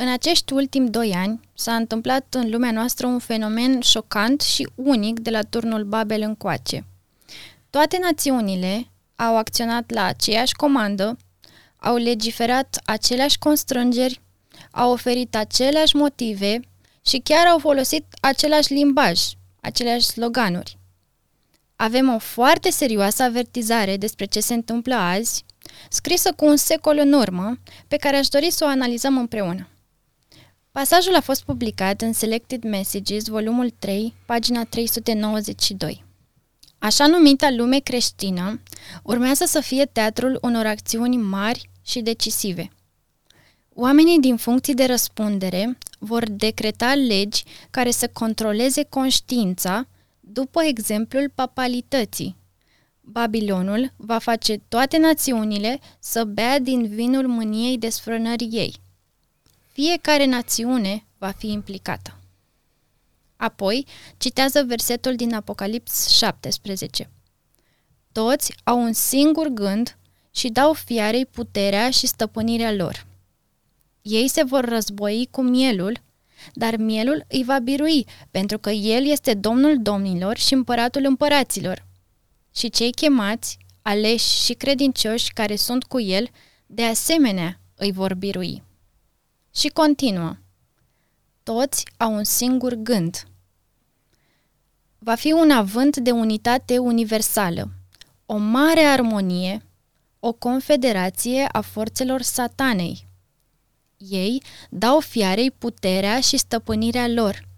În acești ultimi doi ani s-a întâmplat în lumea noastră un fenomen șocant și unic de la turnul Babel încoace. Toate națiunile au acționat la aceeași comandă, au legiferat aceleași constrângeri, au oferit aceleași motive și chiar au folosit același limbaj, aceleași sloganuri. Avem o foarte serioasă avertizare despre ce se întâmplă azi, scrisă cu un secol în urmă, pe care aș dori să o analizăm împreună. Pasajul a fost publicat în Selected Messages, volumul 3, pagina 392. Așa numita lume creștină urmează să fie teatrul unor acțiuni mari și decisive. Oamenii din funcții de răspundere vor decreta legi care să controleze conștiința după exemplul papalității. Babilonul va face toate națiunile să bea din vinul mâniei desfrânării ei. Fiecare națiune va fi implicată. Apoi, citează versetul din Apocalips 17. Toți au un singur gând și dau fiarei puterea și stăpânirea lor. Ei se vor război cu mielul, dar mielul îi va birui, pentru că el este domnul domnilor și împăratul împăraților. Și cei chemați, aleși și credincioși care sunt cu el, de asemenea îi vor birui. Și continuă. Toți au un singur gând. Va fi un avânt de unitate universală, o mare armonie, o confederație a forțelor satanei. Ei dau fiarei puterea și stăpânirea lor.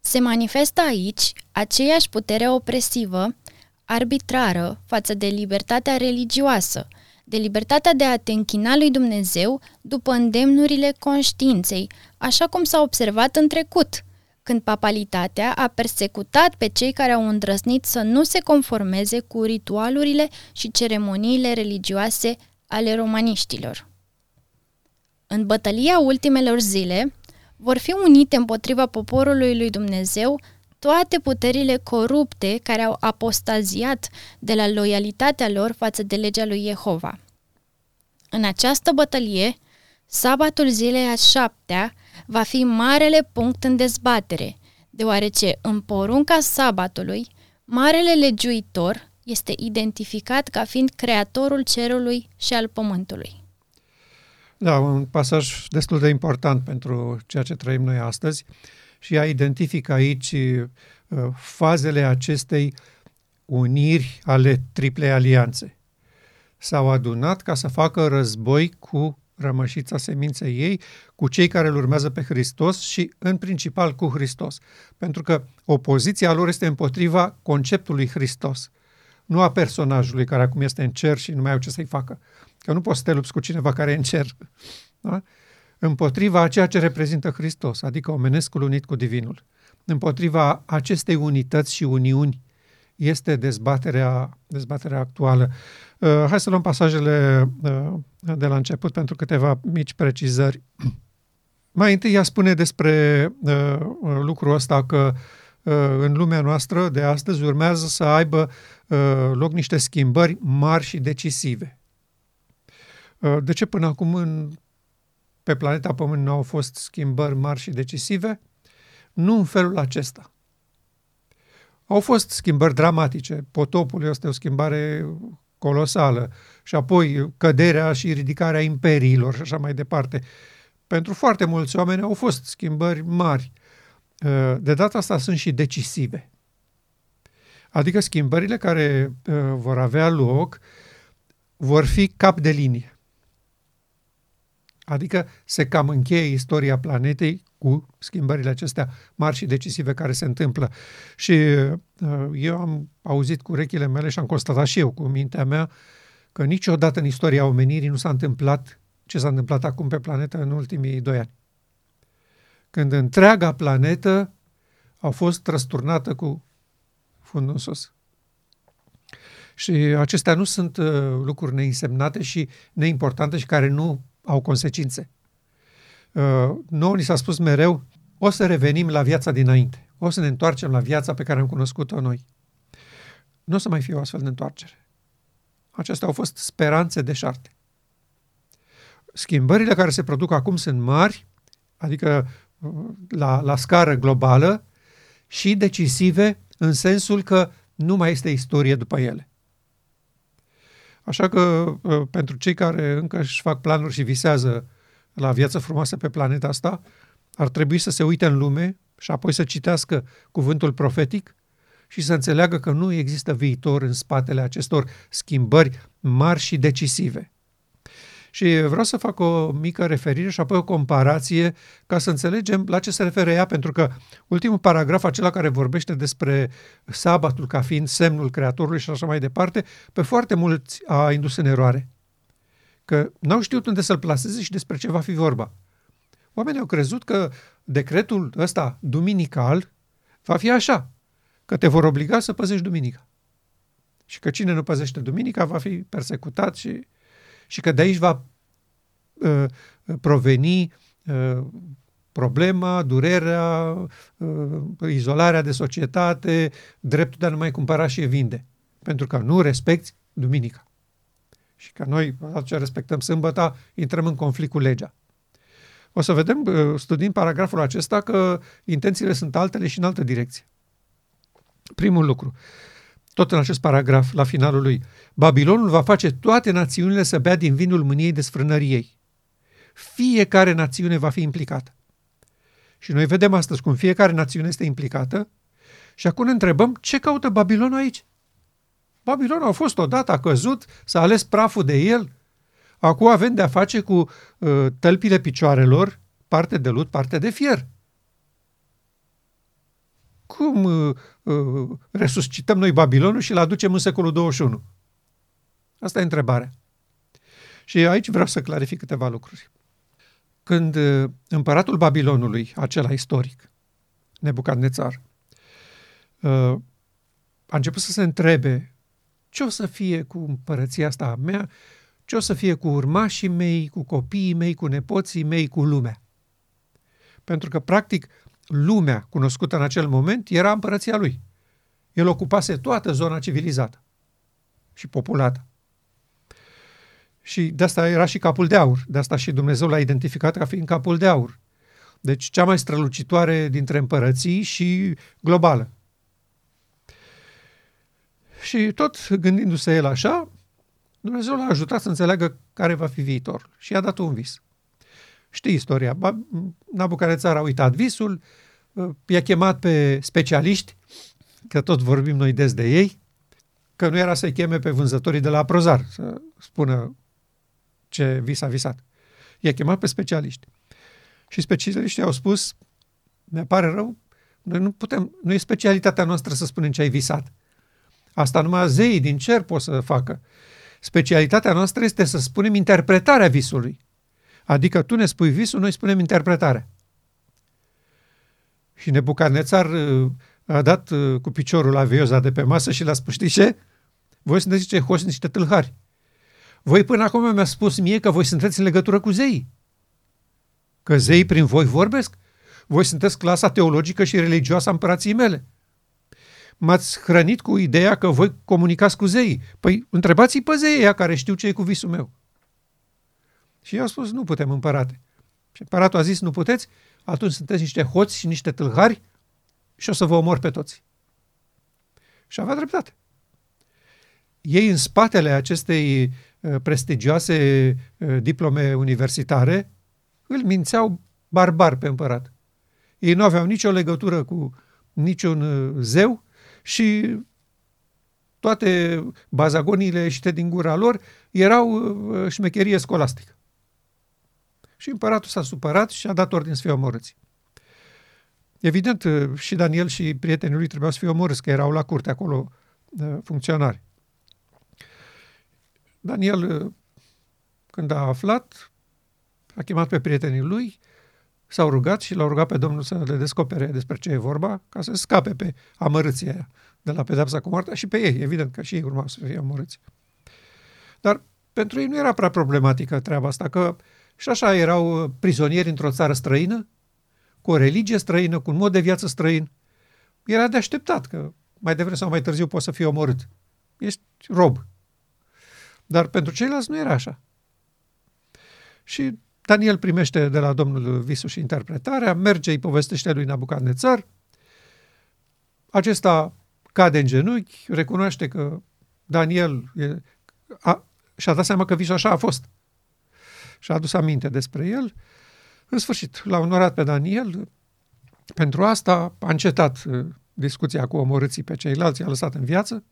Se manifestă aici aceeași putere opresivă, arbitrară față de libertatea religioasă, de libertatea de a te închina lui Dumnezeu după îndemnurile conștiinței, așa cum s-a observat în trecut, când papalitatea a persecutat pe cei care au îndrăznit să nu se conformeze cu ritualurile și ceremoniile religioase ale romaniștilor. În bătălia ultimelor zile, vor fi unite împotriva poporului lui Dumnezeu toate puterile corupte care au apostaziat de la loialitatea lor față de legea lui Jehova. În această bătălie, sabatul zilei a șaptea va fi marele punct în dezbatere, deoarece în porunca sabatului, marele legiuitor este identificat ca fiind creatorul cerului și al pământului. Da, un pasaj destul de important pentru ceea ce trăim noi astăzi și ea identifică aici uh, fazele acestei uniri ale triplei alianțe. S-au adunat ca să facă război cu rămășița seminței ei, cu cei care îl urmează pe Hristos și în principal cu Hristos. Pentru că opoziția lor este împotriva conceptului Hristos, nu a personajului care acum este în cer și nu mai au ce să-i facă. Că nu poți să te lupți cu cineva care e în cer. Da? Împotriva a ceea ce reprezintă Hristos, adică omenescul unit cu divinul. Împotriva acestei unități și uniuni este dezbaterea, dezbaterea actuală. Uh, hai să luăm pasajele uh, de la început pentru câteva mici precizări. Mai întâi ea spune despre uh, lucrul ăsta că uh, în lumea noastră de astăzi urmează să aibă uh, loc niște schimbări mari și decisive. Uh, de ce până acum în pe planeta Pământ nu au fost schimbări mari și decisive? Nu în felul acesta. Au fost schimbări dramatice. Potopul este o schimbare colosală și apoi căderea și ridicarea imperiilor și așa mai departe. Pentru foarte mulți oameni au fost schimbări mari. De data asta sunt și decisive. Adică schimbările care uh, vor avea loc vor fi cap de linie. Adică se cam încheie istoria planetei cu schimbările acestea mari și decisive care se întâmplă. Și uh, eu am auzit cu urechile mele și am constatat și eu cu mintea mea că niciodată în istoria omenirii nu s-a întâmplat ce s-a întâmplat acum pe planetă în ultimii doi ani. Când întreaga planetă a fost răsturnată cu fundul în sus. Și acestea nu sunt uh, lucruri neînsemnate și neimportante și care nu au consecințe. Uh, nouă ni s-a spus mereu, o să revenim la viața dinainte. O să ne întoarcem la viața pe care am cunoscut-o noi. Nu o să mai fie o astfel de întoarcere. Acestea au fost speranțe deșarte. Schimbările care se produc acum sunt mari, adică la, la scară globală, și decisive în sensul că nu mai este istorie după ele. Așa că pentru cei care încă își fac planuri și visează la viață frumoasă pe planeta asta, ar trebui să se uite în lume și apoi să citească cuvântul profetic și să înțeleagă că nu există viitor în spatele acestor schimbări mari și decisive. Și vreau să fac o mică referire și apoi o comparație ca să înțelegem la ce se referă ea, pentru că ultimul paragraf, acela care vorbește despre sabatul ca fiind semnul Creatorului și așa mai departe, pe foarte mulți a indus în eroare. Că n-au știut unde să-l plaseze și despre ce va fi vorba. Oamenii au crezut că decretul ăsta duminical va fi așa, că te vor obliga să păzești duminica. Și că cine nu păzește duminica va fi persecutat și, și că de aici va uh, proveni uh, problema, durerea, uh, izolarea de societate, dreptul de a nu mai cumpăra și vinde. Pentru că nu respecti duminica. Și că noi, ce respectăm sâmbăta, intrăm în conflict cu legea. O să vedem, studiind paragraful acesta, că intențiile sunt altele și în altă direcție. Primul lucru, tot în acest paragraf, la finalul lui, Babilonul va face toate națiunile să bea din vinul mâniei desfrânăriei. Fiecare națiune va fi implicată. Și noi vedem astăzi cum fiecare națiune este implicată și acum ne întrebăm ce caută Babilonul aici. Babilonul a fost odată, a căzut, s-a ales praful de el. Acum avem de-a face cu uh, tălpile picioarelor, parte de lut, parte de fier cum uh, uh, resuscităm noi Babilonul și îl aducem în secolul 21? Asta e întrebarea. Și aici vreau să clarific câteva lucruri. Când uh, împăratul Babilonului, acela istoric, Nebucadnețar, uh, a început să se întrebe ce o să fie cu împărăția asta a mea, ce o să fie cu urmașii mei, cu copiii mei, cu nepoții mei, cu lumea. Pentru că, practic, lumea cunoscută în acel moment era împărăția lui. El ocupase toată zona civilizată și populată. Și de asta era și capul de aur. De asta și Dumnezeu l-a identificat ca fiind capul de aur. Deci cea mai strălucitoare dintre împărății și globală. Și tot gândindu-se el așa, Dumnezeu l-a ajutat să înțeleagă care va fi viitorul și i-a dat un vis. Știi istoria. Nabucarețar a uitat visul, i-a chemat pe specialiști, că tot vorbim noi des de ei, că nu era să-i cheme pe vânzătorii de la Prozar să spună ce vis a visat. I-a chemat pe specialiști. Și specialiștii au spus, mi pare rău, noi nu putem, nu e specialitatea noastră să spunem ce ai visat. Asta numai zeii din cer pot să facă. Specialitatea noastră este să spunem interpretarea visului. Adică tu ne spui visul, noi spunem interpretarea. Și Nebucanețar uh, a dat uh, cu piciorul la vioza de pe masă și l-a spus, știi ce? Voi sunteți niște hoți, niște tâlhari. Voi până acum mi-a spus mie că voi sunteți în legătură cu zei. Că zei prin voi vorbesc. Voi sunteți clasa teologică și religioasă a împărației mele. M-ați hrănit cu ideea că voi comunicați cu zei. Păi întrebați-i pe zeii care știu ce e cu visul meu. Și i-au spus, nu putem, împărate. Și împăratul a zis, nu puteți? Atunci sunteți niște hoți și niște tâlhari și o să vă omor pe toți. Și avea dreptate. Ei în spatele acestei uh, prestigioase uh, diplome universitare îl mințeau barbar pe împărat. Ei nu aveau nicio legătură cu niciun uh, zeu și toate bazagoniile ieșite din gura lor erau șmecherie scolastică. Și împăratul s-a supărat și a dat ordin să fie omorâți. Evident, și Daniel și prietenii lui trebuiau să fie omorâți, că erau la curte acolo funcționari. Daniel, când a aflat, a chemat pe prietenii lui, s-au rugat și l-au rugat pe Domnul să le descopere despre ce e vorba, ca să scape pe amărâția aia de la pedepsa cu moartea și pe ei, evident că și ei urmau să fie omorâți. Dar pentru ei nu era prea problematică treaba asta, că și așa erau uh, prizonieri într-o țară străină, cu o religie străină, cu un mod de viață străin. Era de așteptat că mai devreme sau mai târziu poți să fii omorât. Ești rob. Dar pentru ceilalți nu era așa. Și Daniel primește de la Domnul visul și interpretarea, merge, îi povestește lui Nabucadnețar, acesta cade în genunchi, recunoaște că Daniel e, a, și-a dat seama că visul așa a fost. Și-a adus aminte despre el. În sfârșit, l-a onorat pe Daniel. Pentru asta a încetat uh, discuția cu omorâții pe ceilalți, i-a lăsat în viață,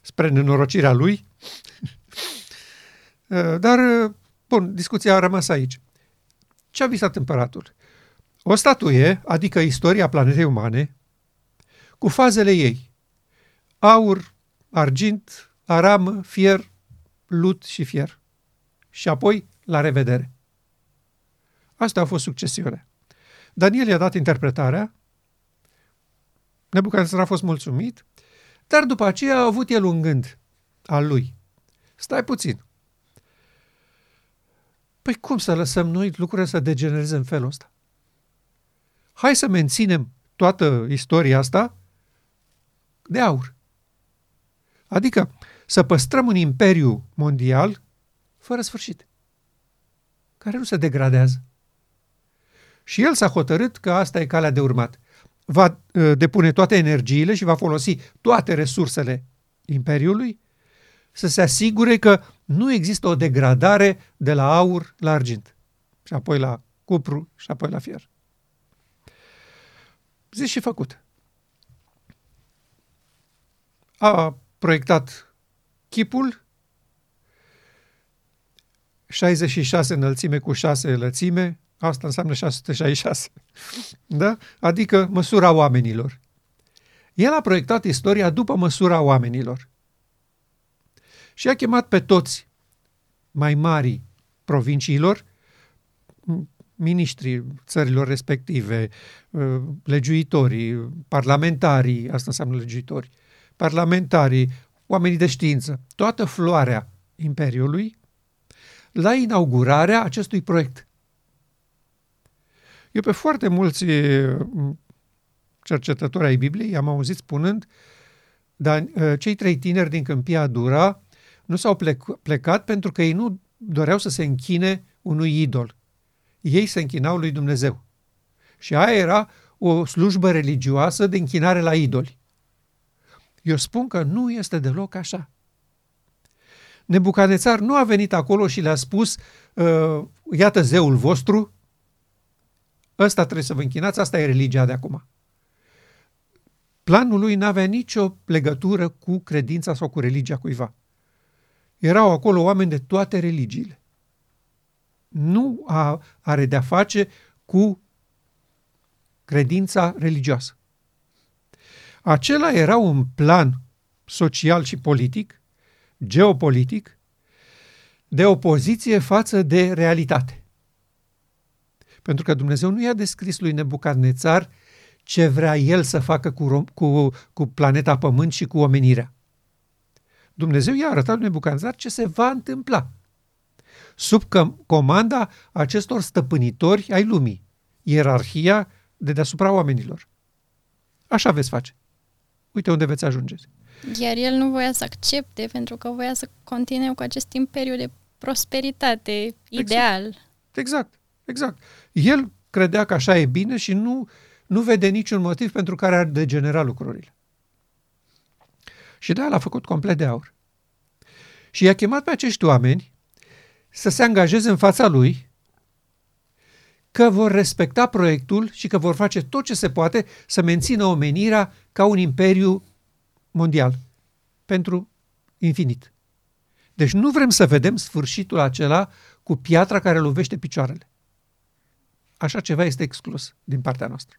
spre nenorocirea lui. Uh, dar, uh, bun, discuția a rămas aici. Ce a visat împăratul? O statuie, adică istoria planetei umane, cu fazele ei. Aur, argint, aramă, fier, lut și fier. Și apoi, la revedere. Asta a fost succesiunea. Daniel i-a dat interpretarea, Nebucadnețar a fost mulțumit, dar după aceea a avut el un gând al lui. Stai puțin. Păi cum să lăsăm noi lucrurile să degenereze în felul ăsta? Hai să menținem toată istoria asta de aur. Adică să păstrăm un imperiu mondial fără sfârșit, care nu se degradează. Și el s-a hotărât că asta e calea de urmat. Va uh, depune toate energiile și va folosi toate resursele imperiului să se asigure că nu există o degradare de la aur la argint și apoi la cupru și apoi la fier. Zis și făcut. A proiectat chipul, 66 înălțime cu 6 lățime, asta înseamnă 666, da? adică măsura oamenilor. El a proiectat istoria după măsura oamenilor. Și a chemat pe toți mai mari provinciilor, miniștrii țărilor respective, uh, legiuitorii, parlamentarii, asta înseamnă legiuitori, parlamentarii, oamenii de știință, toată floarea Imperiului, la inaugurarea acestui proiect. Eu pe foarte mulți cercetători ai Bibliei am auzit spunând, dar cei trei tineri din Câmpia Dura nu s-au plecat pentru că ei nu doreau să se închine unui idol. Ei se închinau lui Dumnezeu. Și aia era o slujbă religioasă de închinare la idoli. Eu spun că nu este deloc așa. Nebucanețar nu a venit acolo și le-a spus, uh, iată zeul vostru, ăsta trebuie să vă închinați, asta e religia de acum. Planul lui n-avea nicio legătură cu credința sau cu religia cuiva. Erau acolo oameni de toate religiile. Nu a, are de-a face cu credința religioasă. Acela era un plan social și politic, geopolitic, de opoziție față de realitate. Pentru că Dumnezeu nu i-a descris lui Nebucadnețar ce vrea el să facă cu, cu, cu planeta Pământ și cu omenirea. Dumnezeu i-a arătat lui Nebucadnețar ce se va întâmpla sub comanda acestor stăpânitori ai lumii, ierarhia de deasupra oamenilor. Așa veți face uite unde veți ajunge. Iar el nu voia să accepte pentru că voia să continue cu acest imperiu de prosperitate exact. ideal. Exact, exact. El credea că așa e bine și nu, nu vede niciun motiv pentru care ar degenera lucrurile. Și de l-a făcut complet de aur. Și i-a chemat pe acești oameni să se angajeze în fața lui că vor respecta proiectul și că vor face tot ce se poate să mențină omenirea ca un imperiu mondial pentru infinit. Deci nu vrem să vedem sfârșitul acela cu piatra care lovește picioarele. Așa ceva este exclus din partea noastră.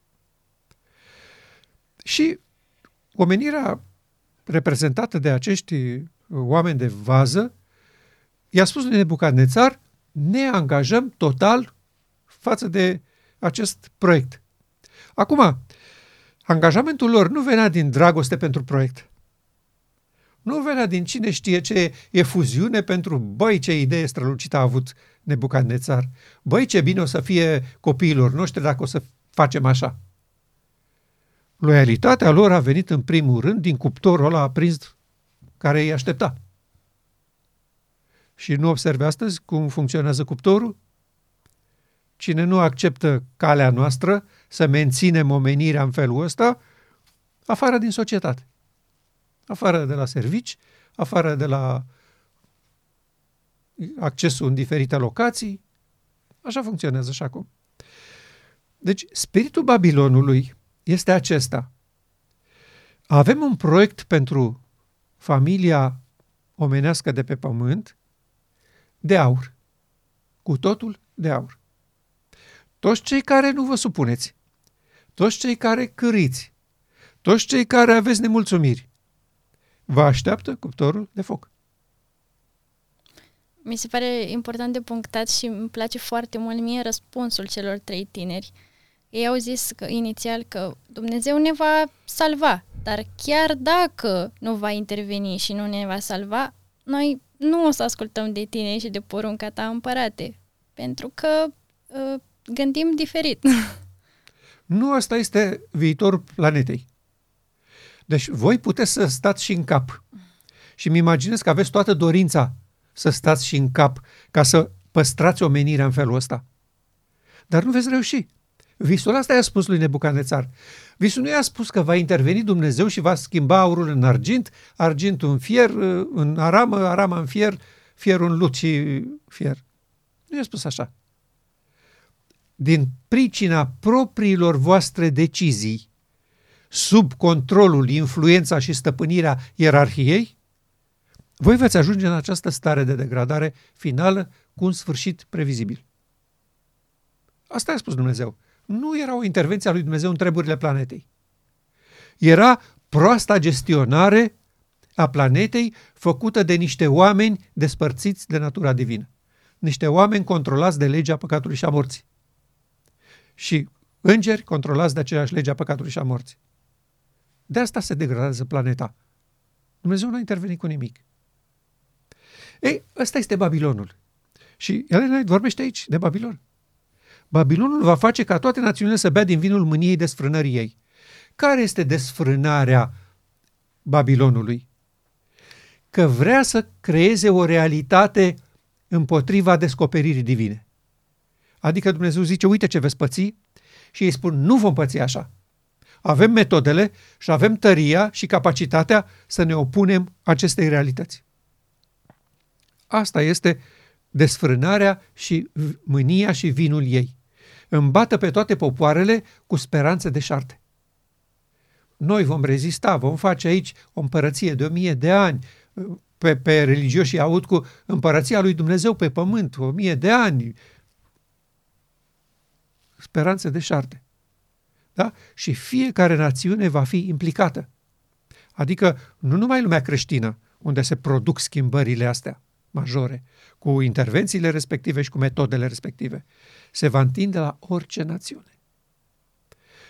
Și omenirea reprezentată de acești oameni de vază i-a spus lui Nebucadnețar, ne angajăm total față de acest proiect. Acum, angajamentul lor nu venea din dragoste pentru proiect. Nu venea din cine știe ce efuziune pentru, băi, ce idee strălucită a avut Nebucadnețar. Băi, ce bine o să fie copiilor noștri dacă o să facem așa. Loialitatea lor a venit în primul rând din cuptorul ăla aprins care îi aștepta. Și nu observe astăzi cum funcționează cuptorul? Cine nu acceptă calea noastră să menținem omenirea în felul ăsta, afară din societate. Afară de la servici, afară de la accesul în diferite locații. Așa funcționează și acum. Deci, spiritul Babilonului este acesta. Avem un proiect pentru familia omenească de pe pământ de aur. Cu totul de aur. Toți cei care nu vă supuneți, toți cei care câriți, toți cei care aveți nemulțumiri, vă așteaptă cuptorul de foc. Mi se pare important de punctat și îmi place foarte mult mie răspunsul celor trei tineri. Ei au zis că, inițial că Dumnezeu ne va salva, dar chiar dacă nu va interveni și nu ne va salva, noi nu o să ascultăm de tine și de porunca ta împărate, pentru că uh, gândim diferit. Nu asta este viitorul planetei. Deci voi puteți să stați și în cap. Și mi imaginez că aveți toată dorința să stați și în cap ca să păstrați omenirea în felul ăsta. Dar nu veți reuși. Visul asta i-a spus lui Nebucanețar. Visul nu i-a spus că va interveni Dumnezeu și va schimba aurul în argint, argintul în fier, în aramă, arama în fier, fierul în lut și fier. Nu i-a spus așa. Din pricina propriilor voastre decizii, sub controlul, influența și stăpânirea ierarhiei, voi veți ajunge în această stare de degradare finală cu un sfârșit previzibil. Asta a spus Dumnezeu. Nu era o intervenție a lui Dumnezeu în treburile planetei. Era proasta gestionare a planetei făcută de niște oameni despărțiți de natura divină. Niște oameni controlați de legea păcatului și a morții. Și îngeri controlați de aceeași lege a păcatului și a morții. De asta se degradează planeta. Dumnezeu nu a intervenit cu nimic. Ei, ăsta este Babilonul. Și Elena vorbește aici de Babilon. Babilonul va face ca toate națiunile să bea din vinul mâniei desfrânării ei. Care este desfrânarea Babilonului? Că vrea să creeze o realitate împotriva descoperirii divine. Adică Dumnezeu zice, uite ce veți păți și ei spun, nu vom păți așa. Avem metodele și avem tăria și capacitatea să ne opunem acestei realități. Asta este desfrânarea și mânia și vinul ei. Îmbată pe toate popoarele cu speranțe de șarte. Noi vom rezista, vom face aici o împărăție de o mie de ani, pe, pe religioșii aud cu împărăția lui Dumnezeu pe pământ, o mie de ani. Speranțe de șarte. Da? Și fiecare națiune va fi implicată. Adică nu numai lumea creștină, unde se produc schimbările astea majore, cu intervențiile respective și cu metodele respective, se va întinde la orice națiune.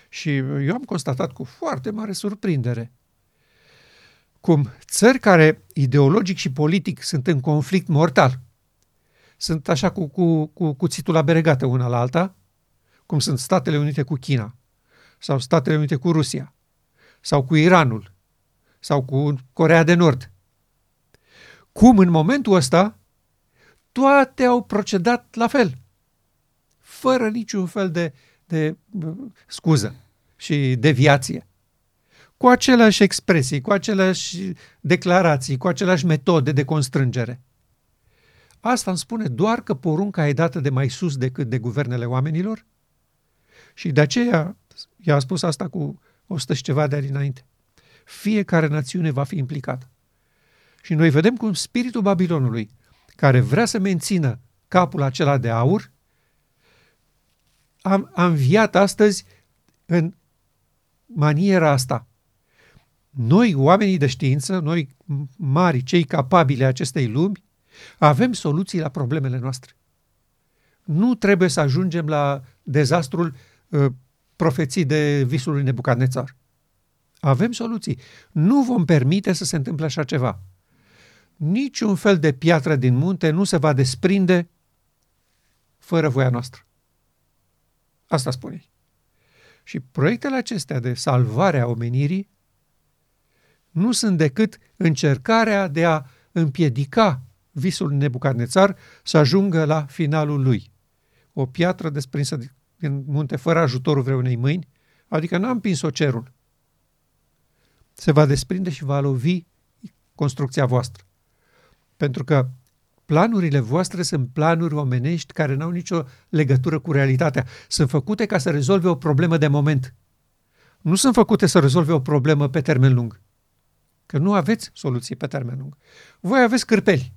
Și eu am constatat cu foarte mare surprindere cum țări care ideologic și politic sunt în conflict mortal, sunt așa cu, cu, cu cuțitul la beregată una la alta, cum sunt Statele Unite cu China, sau Statele Unite cu Rusia, sau cu Iranul, sau cu Corea de Nord. Cum în momentul ăsta toate au procedat la fel, fără niciun fel de, de scuză și deviație. Cu aceleași expresii, cu aceleași declarații, cu aceleași metode de constrângere. Asta îmi spune doar că porunca e dată de mai sus decât de guvernele oamenilor și de aceea i-a spus asta cu 100 și ceva de ani înainte. Fiecare națiune va fi implicată. Și noi vedem cum spiritul Babilonului, care vrea să mențină capul acela de aur, a, a înviat astăzi în maniera asta. Noi, oamenii de știință, noi mari, cei capabili acestei lumi, avem soluții la problemele noastre. Nu trebuie să ajungem la dezastrul uh, profeții de visul lui Nebucadnețar. Avem soluții. Nu vom permite să se întâmple așa ceva. Niciun fel de piatră din munte nu se va desprinde fără voia noastră. Asta spune. Și proiectele acestea de salvare a omenirii nu sunt decât încercarea de a împiedica visul Nebucadnețar să ajungă la finalul lui. o piatră desprinsă din munte fără ajutorul vreunei mâini, adică n-a împins-o cerul. Se va desprinde și va lovi construcția voastră. Pentru că planurile voastre sunt planuri omenești care n-au nicio legătură cu realitatea. Sunt făcute ca să rezolve o problemă de moment. Nu sunt făcute să rezolve o problemă pe termen lung. Că nu aveți soluții pe termen lung. Voi aveți cârpeli.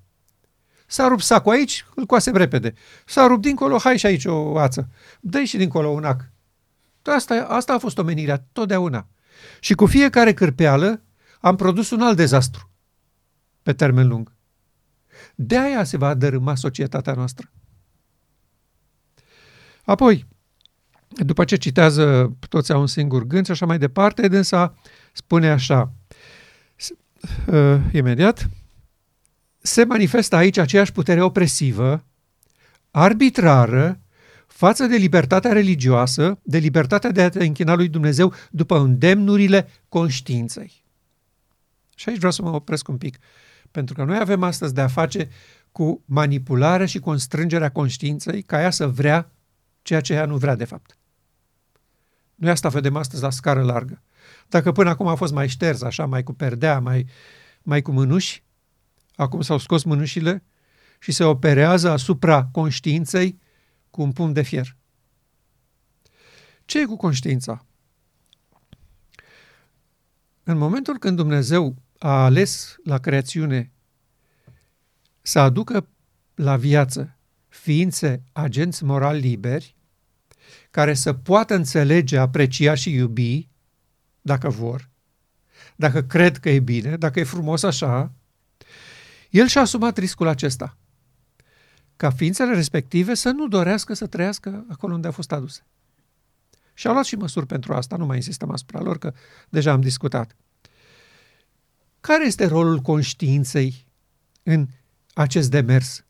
S-a rupt sacul aici, îl coasem repede. S-a rupt dincolo, hai și aici o ață. dă și dincolo un ac. Asta, asta a fost omenirea, totdeauna. Și cu fiecare cârpeală am produs un alt dezastru pe termen lung. De aia se va dărâma societatea noastră. Apoi, după ce citează toți au un singur gând și așa mai departe, dânsa spune așa, uh, imediat, se manifestă aici aceeași putere opresivă, arbitrară, față de libertatea religioasă, de libertatea de a te închina lui Dumnezeu după îndemnurile conștiinței. Și aici vreau să mă opresc un pic, pentru că noi avem astăzi de a face cu manipularea și constrângerea conștiinței ca ea să vrea ceea ce ea nu vrea de fapt. Noi asta vedem astăzi la scară largă. Dacă până acum a fost mai șters, așa, mai cu perdea, mai, mai cu mânuși, acum s-au scos mânușile și se operează asupra conștiinței cu un pumn de fier. Ce e cu conștiința? În momentul când Dumnezeu a ales la creațiune să aducă la viață ființe agenți morali liberi, care să poată înțelege, aprecia și iubi, dacă vor, dacă cred că e bine, dacă e frumos așa, el și-a asumat riscul acesta, ca ființele respective să nu dorească să trăiască acolo unde a fost aduse. Și au luat și măsuri pentru asta, nu mai insistăm asupra lor, că deja am discutat. Care este rolul conștiinței în acest demers?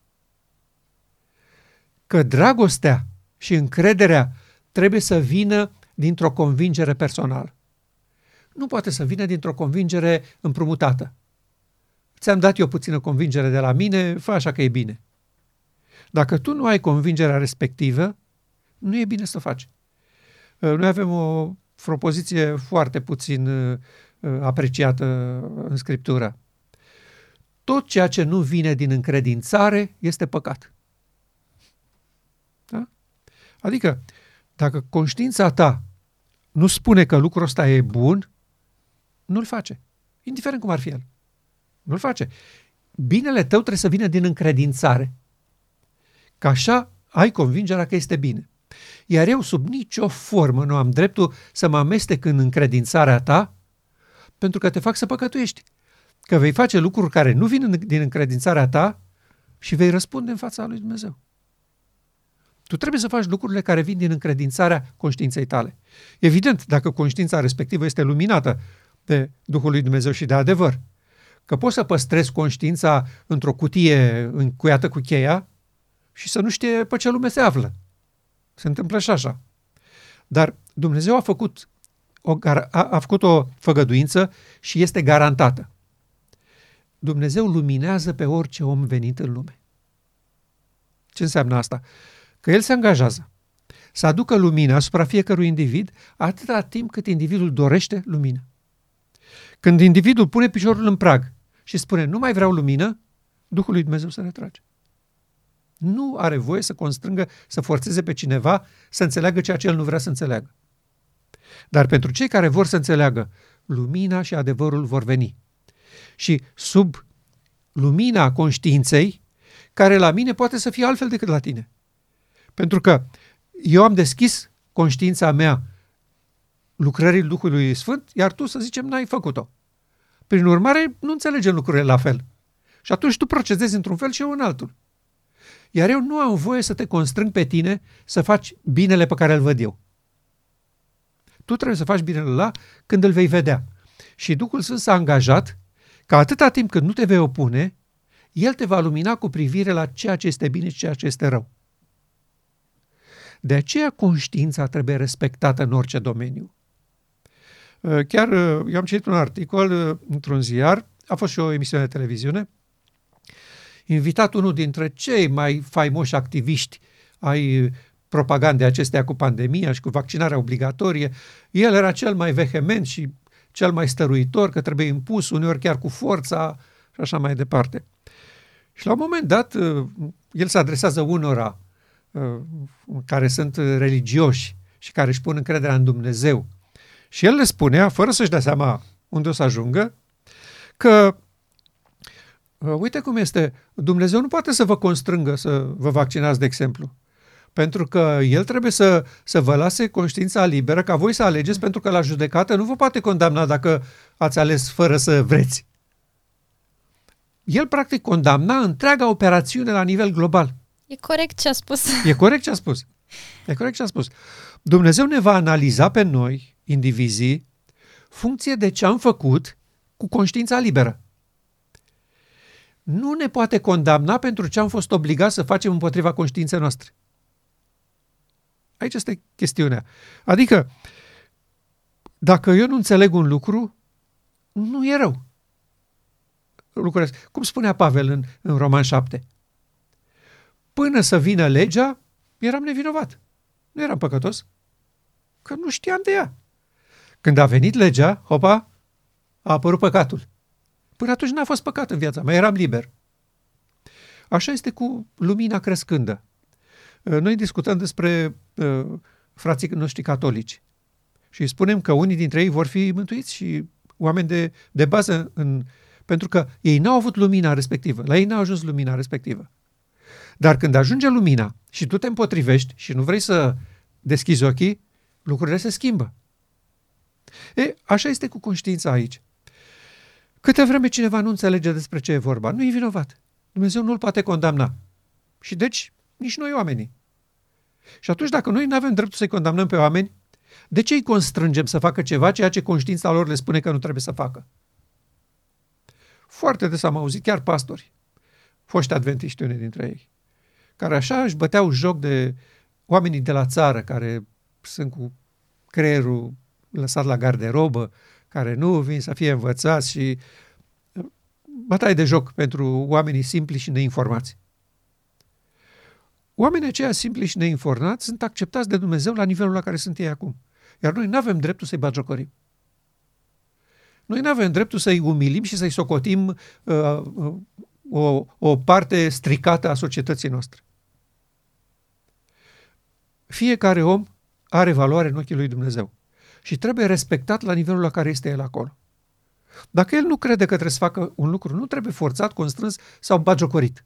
Că dragostea și încrederea trebuie să vină dintr-o convingere personală. Nu poate să vină dintr-o convingere împrumutată. Ți-am dat eu puțină convingere de la mine, fă așa că e bine. Dacă tu nu ai convingerea respectivă, nu e bine să o faci. Uh, noi avem o propoziție foarte puțin uh, apreciată în Scriptură. Tot ceea ce nu vine din încredințare este păcat. Da? Adică, dacă conștiința ta nu spune că lucrul ăsta e bun, nu-l face. Indiferent cum ar fi el. Nu-l face. Binele tău trebuie să vină din încredințare. Că așa ai convingerea că este bine. Iar eu sub nicio formă nu am dreptul să mă amestec în încredințarea ta pentru că te fac să păcătuiești. Că vei face lucruri care nu vin din încredințarea ta și vei răspunde în fața lui Dumnezeu. Tu trebuie să faci lucrurile care vin din încredințarea conștiinței tale. Evident, dacă conștiința respectivă este luminată de Duhul lui Dumnezeu și de adevăr, că poți să păstrezi conștiința într-o cutie încuiată cu cheia și să nu știe pe ce lume se află. Se întâmplă și așa. Dar Dumnezeu a făcut o, a, a făcut o făgăduință și este garantată. Dumnezeu luminează pe orice om venit în lume. Ce înseamnă asta? Că El se angajează să aducă lumină asupra fiecărui individ atâta timp cât individul dorește lumină. Când individul pune piciorul în prag și spune nu mai vreau lumină, Duhul lui Dumnezeu se retrage. Nu are voie să constrângă, să forțeze pe cineva să înțeleagă ceea ce el nu vrea să înțeleagă. Dar pentru cei care vor să înțeleagă, lumina și adevărul vor veni. Și sub lumina conștiinței, care la mine poate să fie altfel decât la tine. Pentru că eu am deschis conștiința mea lucrării Duhului Sfânt, iar tu, să zicem, n-ai făcut-o. Prin urmare, nu înțelegem lucrurile la fel. Și atunci tu procedezi într-un fel și eu în altul. Iar eu nu am voie să te constrâng pe tine să faci binele pe care îl văd eu. Tu trebuie să faci binele la când îl vei vedea. Și Duhul Sfânt s-a angajat că atâta timp cât nu te vei opune, El te va lumina cu privire la ceea ce este bine și ceea ce este rău. De aceea conștiința trebuie respectată în orice domeniu. Uh, chiar uh, eu am citit un articol uh, într-un ziar, a fost și o emisiune de televiziune, invitat unul dintre cei mai faimoși activiști ai propagandei acestea cu pandemia și cu vaccinarea obligatorie, el era cel mai vehement și cel mai stăruitor, că trebuie impus, uneori chiar cu forța și așa mai departe. Și la un moment dat, uh, el se adresează unora uh, care sunt religioși și care își pun încrederea în Dumnezeu. Și el le spunea, fără să-și dea seama unde o să ajungă, că uh, uite cum este, Dumnezeu nu poate să vă constrângă să vă vaccinați, de exemplu. Pentru că El trebuie să, să vă lase conștiința liberă ca voi să alegeți, pentru că la judecată nu vă poate condamna dacă ați ales fără să vreți. El practic condamna întreaga operațiune la nivel global. E corect ce a spus. E corect ce a spus. E corect ce a spus. Dumnezeu ne va analiza pe noi, indivizii, funcție de ce am făcut cu conștiința liberă. Nu ne poate condamna pentru ce am fost obligați să facem împotriva conștiinței noastre. Aici este chestiunea. Adică, dacă eu nu înțeleg un lucru, nu e rău. Lucrez. Cum spunea Pavel în, în Roman 7? Până să vină legea, eram nevinovat. Nu eram păcătos, că nu știam de ea. Când a venit legea, hopa, a apărut păcatul. Până atunci n-a fost păcat în viața mea, eram liber. Așa este cu lumina crescândă. Uh, noi discutăm despre uh, frații noștri catolici și spunem că unii dintre ei vor fi mântuiți și oameni de, de bază, în, pentru că ei n-au avut lumina respectivă, la ei n-a ajuns lumina respectivă. Dar când ajunge lumina și tu te împotrivești și nu vrei să deschizi ochii, lucrurile se schimbă. E, așa este cu conștiința aici. Câte vreme cineva nu înțelege despre ce e vorba, nu e vinovat. Dumnezeu nu-l poate condamna. Și deci, nici noi oamenii. Și atunci, dacă noi nu avem dreptul să-i condamnăm pe oameni, de ce îi constrângem să facă ceva ceea ce conștiința lor le spune că nu trebuie să facă? Foarte des am auzit chiar pastori, foști adventiști unii dintre ei, care așa își băteau joc de oamenii de la țară, care sunt cu creierul lăsat la garderobă, care nu vin să fie învățați și uh, bătaie de joc pentru oamenii simpli și neinformați. Oamenii aceia simpli și neinformați sunt acceptați de Dumnezeu la nivelul la care sunt ei acum. Iar noi nu avem dreptul să-i bagiocorim. Noi nu avem dreptul să-i umilim și să-i socotim uh, uh, o, o parte stricată a societății noastre. Fiecare om are valoare în ochii lui Dumnezeu și trebuie respectat la nivelul la care este el acolo. Dacă el nu crede că trebuie să facă un lucru, nu trebuie forțat, constrâns sau bagiocorit.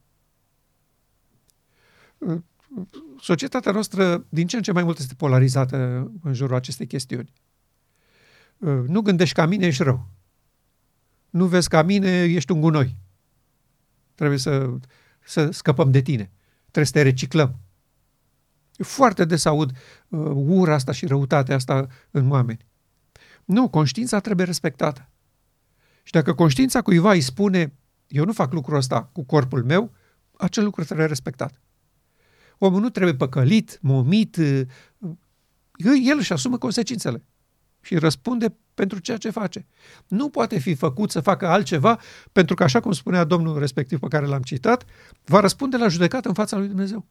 Societatea noastră din ce în ce mai mult este polarizată în jurul acestei chestiuni. Nu gândești ca mine, ești rău. Nu vezi ca mine, ești un gunoi. Trebuie să, să scăpăm de tine. Trebuie să te reciclăm. Foarte des aud uh, ura asta și răutatea asta în oameni. Nu, conștiința trebuie respectată. Și dacă conștiința cuiva îi spune, eu nu fac lucrul ăsta cu corpul meu, acel lucru trebuie respectat. Omul nu trebuie păcălit, momit, uh, el își asumă consecințele și răspunde pentru ceea ce face. Nu poate fi făcut să facă altceva, pentru că, așa cum spunea domnul respectiv pe care l-am citat, va răspunde la judecată în fața lui Dumnezeu.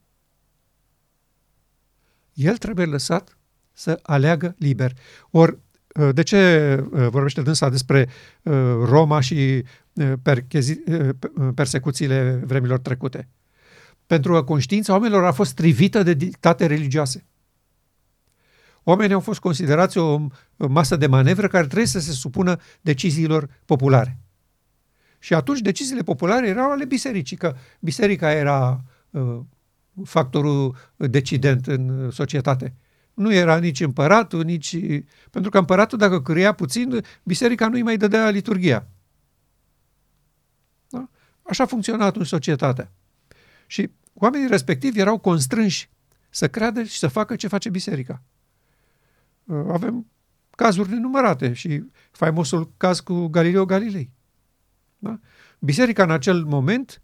El trebuie lăsat să aleagă liber. Ori, uh, de ce uh, vorbește dânsa despre uh, Roma și persecuțiile vremilor trecute? Pentru că conștiința oamenilor a fost strivită de dictate religioase. Oamenii au fost considerați o masă de manevră care trebuie să se supună deciziilor populare. Și atunci deciziile populare erau ale bisericii, că biserica era factorul decident în societate. Nu era nici împăratul, nici... Pentru că împăratul, dacă crea puțin, biserica nu-i mai dădea liturgia. Da? Așa funcționa atunci societatea. Și oamenii respectivi erau constrânși să creadă și să facă ce face biserica. Avem cazuri nenumărate și faimosul caz cu Galileo Galilei. Da? Biserica în acel moment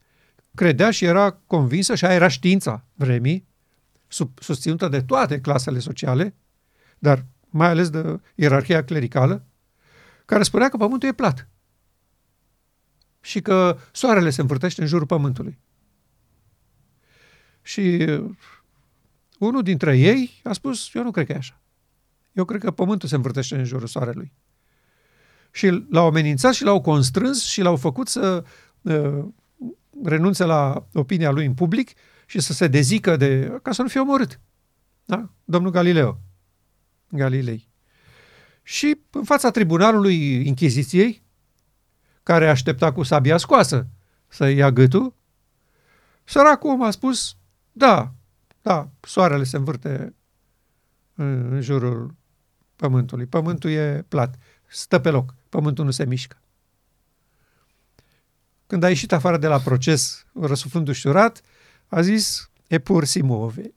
credea și era convinsă, și aia era știința vremii, sub, susținută de toate clasele sociale, dar mai ales de ierarhia clericală, care spunea că pământul e plat și că soarele se învârtește în jurul pământului. Și unul dintre ei a spus, eu nu cred că e așa. Eu cred că pământul se învârtește în jurul soarelui. Și l-au amenințat și l-au constrâns și l-au făcut să uh, renunțe la opinia lui în public și să se dezică de, ca să nu fie omorât. Da? Domnul Galileo. Galilei. Și în fața tribunalului Inchiziției, care aștepta cu sabia scoasă să ia gâtul, săracul om a spus, da, da, soarele se învârte în, în jurul pământului. Pământul e plat, stă pe loc, pământul nu se mișcă. Când a ieșit afară de la proces, răsuflând ușurat, a zis, e pur si muove.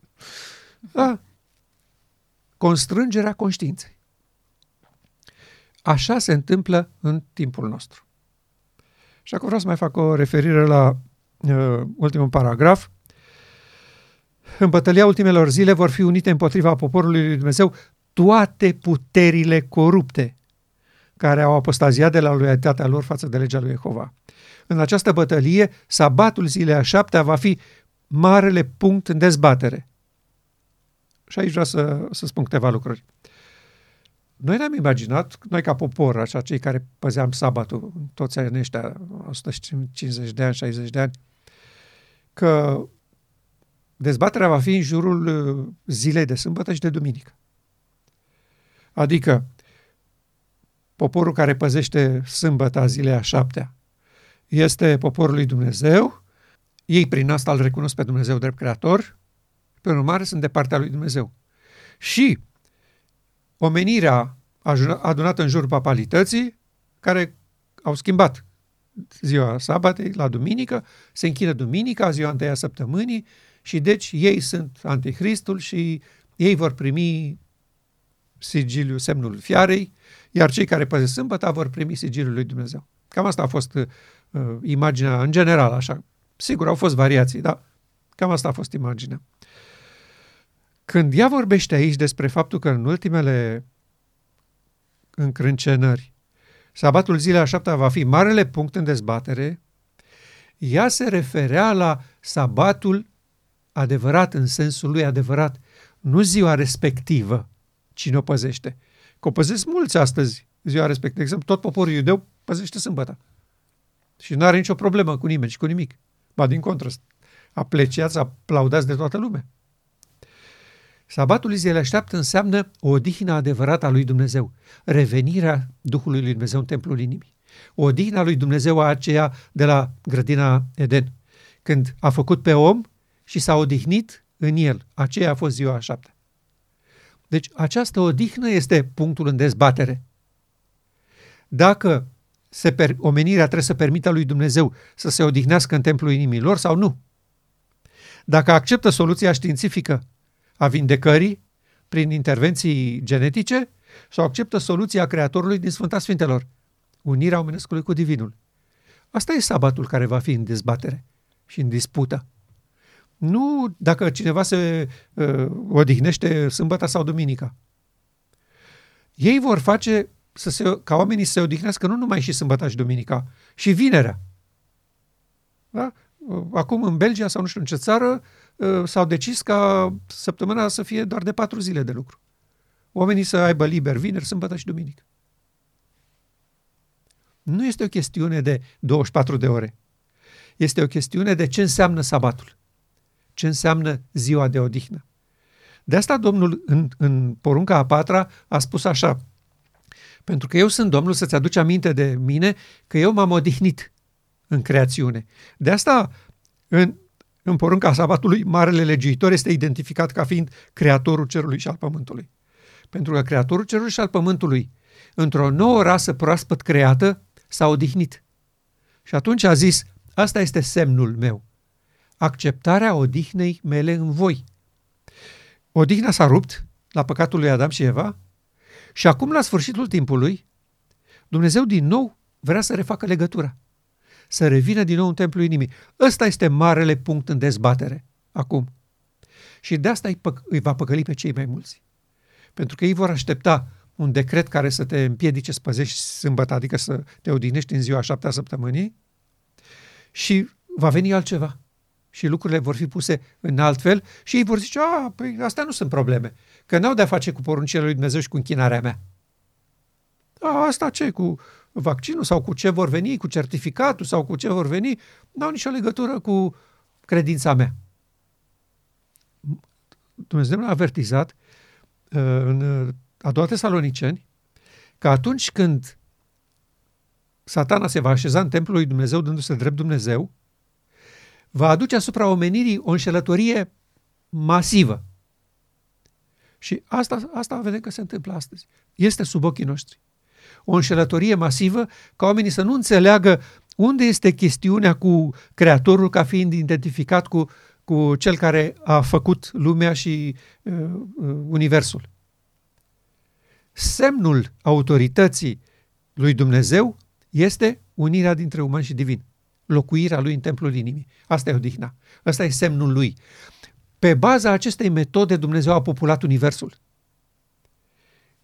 da. Constrângerea conștiinței. Așa se întâmplă în timpul nostru. Și acum vreau să mai fac o referire la uh, ultimul paragraf. În bătălia ultimelor zile vor fi unite împotriva poporului lui Dumnezeu toate puterile corupte care au apostaziat de la loialitatea lor față de legea lui Jehova. În această bătălie, sabatul zilei a șaptea va fi marele punct în dezbatere. Și aici vreau să, să spun câteva lucruri. Noi ne-am imaginat, noi ca popor, așa, cei care păzeam sabatul, toți anii ăștia, 150 de ani, 60 de ani, că dezbaterea va fi în jurul uh, zilei de sâmbătă și de duminică. Adică poporul care păzește sâmbăta zilei a șaptea. Este poporul lui Dumnezeu, ei prin asta îl recunosc pe Dumnezeu drept creator, pe urmare sunt de partea lui Dumnezeu. Și omenirea adunată în jurul papalității, care au schimbat ziua sabatei la duminică, se închină duminica, ziua întâia săptămânii, și deci ei sunt anticristul și ei vor primi sigiliul, semnul fiarei, iar cei care păzesc sâmbăta vor primi sigiliul lui Dumnezeu. Cam asta a fost uh, imaginea în general, așa. Sigur, au fost variații, dar cam asta a fost imaginea. Când ea vorbește aici despre faptul că în ultimele încrâncenări sabatul zilei a șaptea va fi marele punct în dezbatere, ea se referea la sabatul adevărat în sensul lui adevărat, nu ziua respectivă, cine o păzește. Că o păzesc mulți astăzi ziua respectivă. De exemplu, tot poporul iudeu păzește sâmbăta. Și nu are nicio problemă cu nimeni și cu nimic. Ba din contră, apreciați, aplaudați de toată lumea. Sabatul zilei așteaptă înseamnă o odihnă adevărată a lui Dumnezeu, revenirea Duhului lui Dumnezeu în templul inimii. O odihnă a lui Dumnezeu a aceea de la grădina Eden, când a făcut pe om și s-a odihnit în el. Aceea a fost ziua a șaptea. Deci această odihnă este punctul în dezbatere. Dacă se per, omenirea trebuie să permită lui Dumnezeu să se odihnească în templul inimilor sau nu. Dacă acceptă soluția științifică a vindecării prin intervenții genetice sau acceptă soluția Creatorului din Sfânta Sfintelor, unirea omenescului cu Divinul. Asta e sabatul care va fi în dezbatere și în dispută. Nu dacă cineva se uh, odihnește sâmbătă sau duminica. Ei vor face să se, ca oamenii să se odihnească nu numai și sâmbătă și duminica, și vinerea. Da? Acum în Belgia sau nu știu în ce țară uh, s-au decis ca săptămâna să fie doar de patru zile de lucru. Oamenii să aibă liber vineri, sâmbătă și duminică. Nu este o chestiune de 24 de ore. Este o chestiune de ce înseamnă sabatul ce înseamnă ziua de odihnă. De asta Domnul în, în porunca a patra a spus așa, pentru că eu sunt Domnul să-ți aduci aminte de mine că eu m-am odihnit în creațiune. De asta în, în porunca sabatului, Marele Legiuitor este identificat ca fiind Creatorul Cerului și al Pământului. Pentru că Creatorul Cerului și al Pământului, într-o nouă rasă proaspăt creată, s-a odihnit. Și atunci a zis, asta este semnul meu acceptarea odihnei mele în voi. Odihna s-a rupt la păcatul lui Adam și Eva și acum, la sfârșitul timpului, Dumnezeu din nou vrea să refacă legătura, să revină din nou în templul inimii. Ăsta este marele punct în dezbatere acum. Și de asta îi, pă- îi va păcăli pe cei mai mulți. Pentru că ei vor aștepta un decret care să te împiedice să păzești sâmbătă, adică să te odihnești în ziua șaptea săptămânii și va veni altceva și lucrurile vor fi puse în alt fel și ei vor zice, a, păi astea nu sunt probleme, că n-au de-a face cu poruncile lui Dumnezeu și cu închinarea mea. A, asta ce, cu vaccinul sau cu ce vor veni, cu certificatul sau cu ce vor veni, n-au nicio legătură cu credința mea. Dumnezeu ne-a avertizat uh, în a doua Tesaloniceni că atunci când satana se va așeza în templul lui Dumnezeu dându-se drept Dumnezeu, va aduce asupra omenirii o înșelătorie masivă. Și asta, asta vedem că se întâmplă astăzi. Este sub ochii noștri. O înșelătorie masivă ca oamenii să nu înțeleagă unde este chestiunea cu Creatorul ca fiind identificat cu, cu cel care a făcut lumea și uh, uh, Universul. Semnul autorității lui Dumnezeu este unirea dintre uman și divin, locuirea lui în templul inimii. Asta e odihna. Asta e semnul lui. Pe baza acestei metode Dumnezeu a populat universul.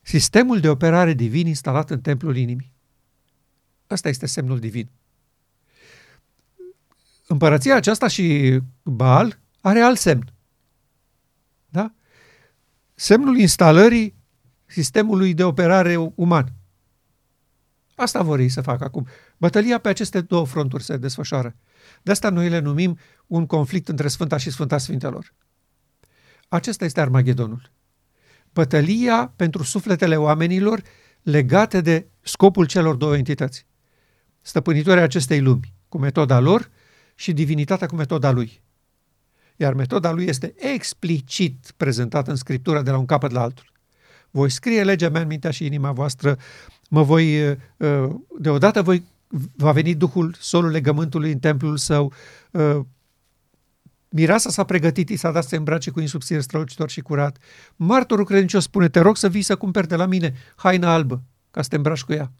Sistemul de operare divin instalat în templul inimii. Asta este semnul divin. Împărăția aceasta și Baal are alt semn. Da? Semnul instalării sistemului de operare uman. Asta vor ei să facă acum. Bătălia pe aceste două fronturi se desfășoară. De asta noi le numim un conflict între Sfânta și Sfânta Sfintelor. Acesta este Armagedonul. Bătălia pentru sufletele oamenilor legate de scopul celor două entități. Stăpânitorii acestei lumi, cu metoda lor și divinitatea cu metoda lui. Iar metoda lui este explicit prezentată în Scriptură de la un capăt la altul. Voi scrie legea mea în mintea și inima voastră, mă voi, uh, uh, deodată voi, va veni Duhul solul legământului în templul său, uh, Mireasa s-a pregătit, i s-a dat să se îmbrace cu insubțire strălucitor și curat. Martorul credincios spune, te rog să vii să cumperi de la mine haina albă, ca să te îmbraci cu ea.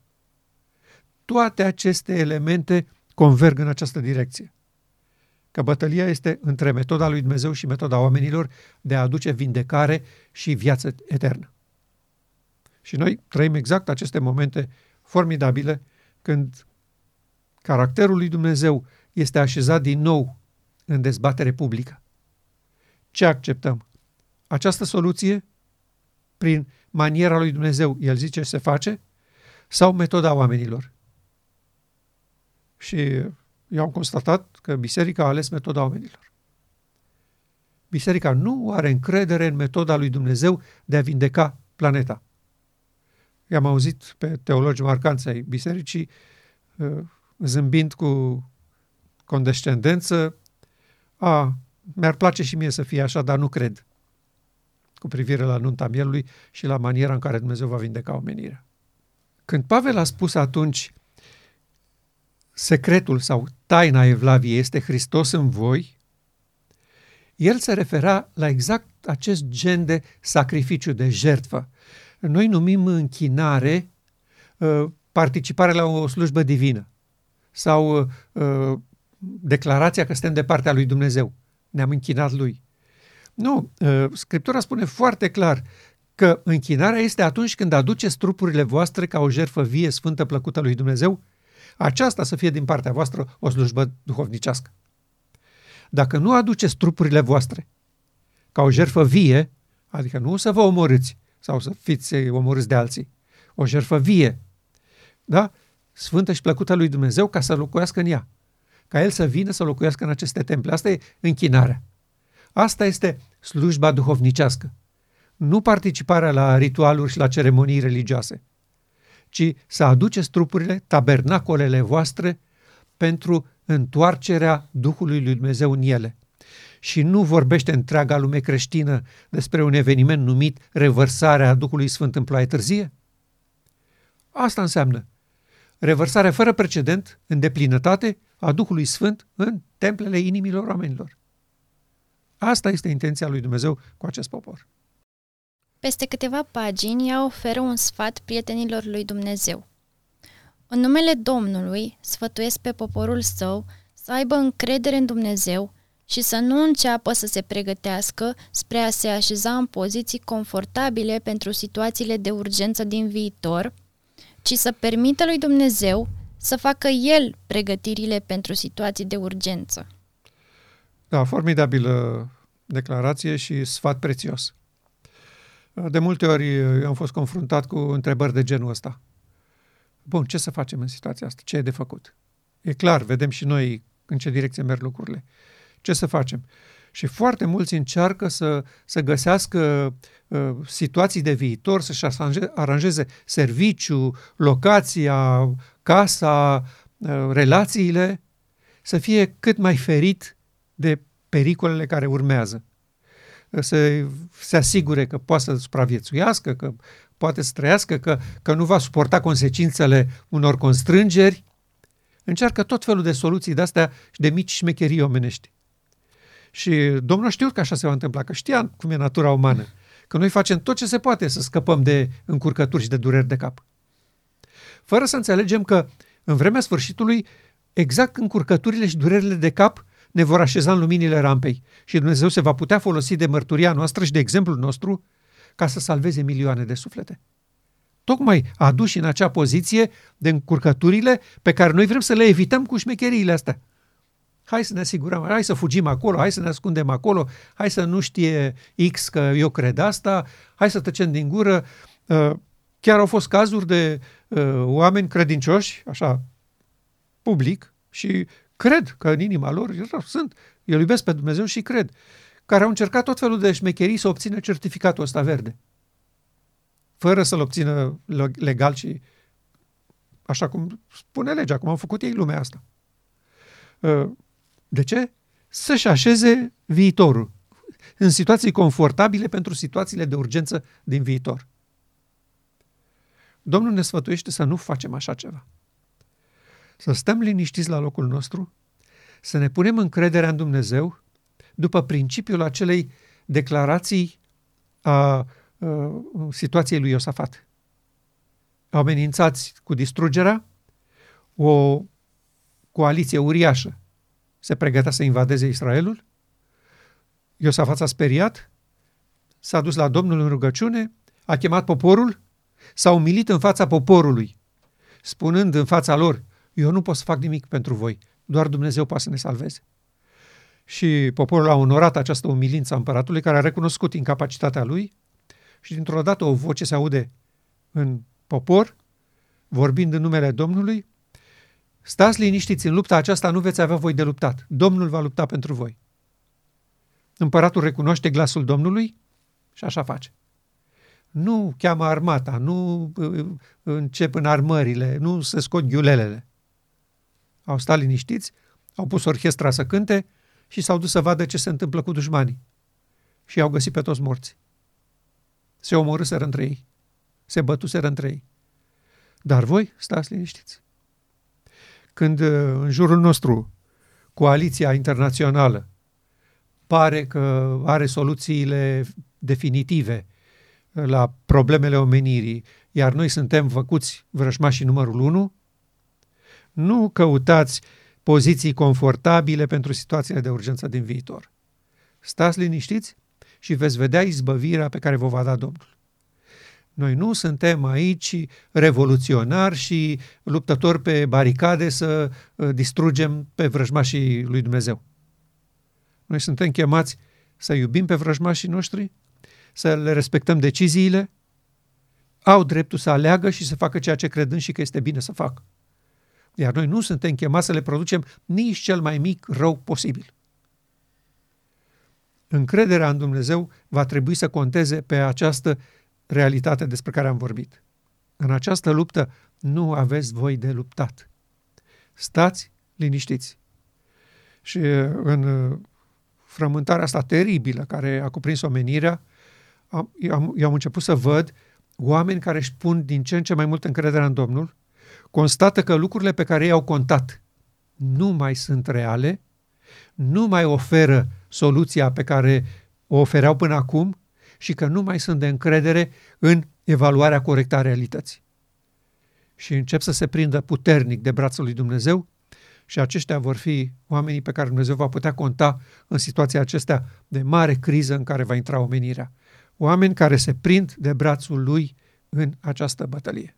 Toate aceste elemente converg în această direcție. Că bătălia este între metoda lui Dumnezeu și metoda oamenilor de a aduce vindecare și viață eternă. Și noi trăim exact aceste momente formidabile când caracterul lui Dumnezeu este așezat din nou în dezbatere publică. Ce acceptăm? Această soluție, prin maniera lui Dumnezeu, el zice se face, sau metoda oamenilor? Și eu am constatat că biserica a ales metoda oamenilor. Biserica nu are încredere în metoda lui Dumnezeu de a vindeca planeta. I-am auzit pe teologi marcanți ai bisericii uh, zâmbind cu condescendență, a, mi-ar place și mie să fie așa, dar nu cred cu privire la nunta mielului și la maniera în care Dumnezeu va vindeca omenirea. Când Pavel a spus atunci secretul sau taina Evlaviei este Hristos în voi, el se refera la exact acest gen de sacrificiu, de jertfă. Noi numim închinare uh, participare la o slujbă divină sau uh, declarația că suntem de partea lui Dumnezeu. Ne-am închinat lui. Nu, uh, Scriptura spune foarte clar că închinarea este atunci când aduceți trupurile voastre ca o jertfă vie, sfântă, plăcută lui Dumnezeu, aceasta să fie din partea voastră o slujbă duhovnicească. Dacă nu aduceți trupurile voastre ca o jertfă vie, adică nu să vă omorâți sau să fiți omorâți de alții, o jertfă vie, da? Sfântă și plăcută lui Dumnezeu ca să locuiască în ea ca El să vină să locuiască în aceste temple. Asta e închinarea. Asta este slujba duhovnicească. Nu participarea la ritualuri și la ceremonii religioase, ci să aduceți trupurile, tabernacolele voastre, pentru întoarcerea Duhului lui Dumnezeu în ele. Și nu vorbește întreaga lume creștină despre un eveniment numit revărsarea Duhului Sfânt în ploaie târzie? Asta înseamnă revărsarea fără precedent, în deplinătate, a Duhului Sfânt în templele inimilor oamenilor. Asta este intenția lui Dumnezeu cu acest popor. Peste câteva pagini ea oferă un sfat prietenilor lui Dumnezeu. În numele Domnului sfătuiesc pe poporul său să aibă încredere în Dumnezeu și să nu înceapă să se pregătească spre a se așeza în poziții confortabile pentru situațiile de urgență din viitor, ci să permită lui Dumnezeu să facă el pregătirile pentru situații de urgență. Da, formidabilă declarație și sfat prețios. De multe ori am fost confruntat cu întrebări de genul ăsta. Bun, ce să facem în situația asta? Ce e de făcut? E clar, vedem și noi în ce direcție merg lucrurile. Ce să facem? Și foarte mulți încearcă să, să găsească uh, situații de viitor, să-și aranjeze serviciu, locația, casa, uh, relațiile, să fie cât mai ferit de pericolele care urmează. Să se asigure că poate să supraviețuiască, că poate să trăiască, că, că nu va suporta consecințele unor constrângeri. Încearcă tot felul de soluții de-astea și de mici șmecherii omenești. Și Domnul știu că așa se va întâmpla, că știa cum e natura umană, că noi facem tot ce se poate să scăpăm de încurcături și de dureri de cap. Fără să înțelegem că în vremea sfârșitului, exact încurcăturile și durerile de cap ne vor așeza în luminile rampei și Dumnezeu se va putea folosi de mărturia noastră și de exemplul nostru ca să salveze milioane de suflete. Tocmai aduși în acea poziție de încurcăturile pe care noi vrem să le evităm cu șmecheriile astea. Hai să ne asigurăm, hai să fugim acolo, hai să ne ascundem acolo, hai să nu știe X că eu cred asta, hai să tăcem din gură. Uh, chiar au fost cazuri de uh, oameni credincioși, așa, public, și cred că în inima lor sunt, eu iubesc pe Dumnezeu și cred, care au încercat tot felul de șmecherii să obțină certificatul ăsta verde, fără să-l obțină legal și așa cum spune legea, cum au făcut ei lumea asta. Uh, de ce? Să-și așeze viitorul în situații confortabile pentru situațiile de urgență din viitor. Domnul ne sfătuiește să nu facem așa ceva. Să stăm liniștiți la locul nostru, să ne punem încrederea în Dumnezeu după principiul acelei declarații a, a situației lui Iosafat. Amenințați cu distrugerea, o coaliție uriașă se pregătea să invadeze Israelul. Iosafat s-a speriat, s-a dus la Domnul în rugăciune, a chemat poporul, s-a umilit în fața poporului, spunând în fața lor, eu nu pot să fac nimic pentru voi, doar Dumnezeu poate să ne salveze. Și poporul a onorat această umilință a împăratului, care a recunoscut incapacitatea lui și dintr-o dată o voce se aude în popor, vorbind în numele Domnului, Stați liniștiți, în lupta aceasta nu veți avea voi de luptat. Domnul va lupta pentru voi. Împăratul recunoaște glasul Domnului și așa face. Nu cheamă armata, nu uh, încep în armările, nu se scot ghiulelele. Au stat liniștiți, au pus orchestra să cânte și s-au dus să vadă ce se întâmplă cu dușmanii. Și au găsit pe toți morți. Se omorâseră între ei. Se bătuseră între ei. Dar voi stați liniștiți când uh, în jurul nostru coaliția internațională pare că are soluțiile definitive la problemele omenirii, iar noi suntem făcuți vrăjmașii numărul 1, nu căutați poziții confortabile pentru situațiile de urgență din viitor. Stați liniștiți și veți vedea izbăvirea pe care vă va da Domnul. Noi nu suntem aici revoluționari și luptători pe baricade să uh, distrugem pe vrăjmașii lui Dumnezeu. Noi suntem chemați să iubim pe vrăjmașii noștri, să le respectăm deciziile, au dreptul să aleagă și să facă ceea ce cred și că este bine să facă. Iar noi nu suntem chemați să le producem nici cel mai mic rău posibil. Încrederea în Dumnezeu va trebui să conteze pe această realitatea despre care am vorbit. În această luptă nu aveți voi de luptat. Stați liniștiți. Și în uh, frământarea asta teribilă care a cuprins omenirea, am, am, eu am început să văd oameni care își pun din ce în ce mai mult încredere în Domnul, constată că lucrurile pe care ei au contat nu mai sunt reale, nu mai oferă soluția pe care o ofereau până acum și că nu mai sunt de încredere în evaluarea corectă a realității. Și încep să se prindă puternic de brațul lui Dumnezeu și aceștia vor fi oamenii pe care Dumnezeu va putea conta în situația acestea de mare criză în care va intra omenirea. Oameni care se prind de brațul lui în această bătălie.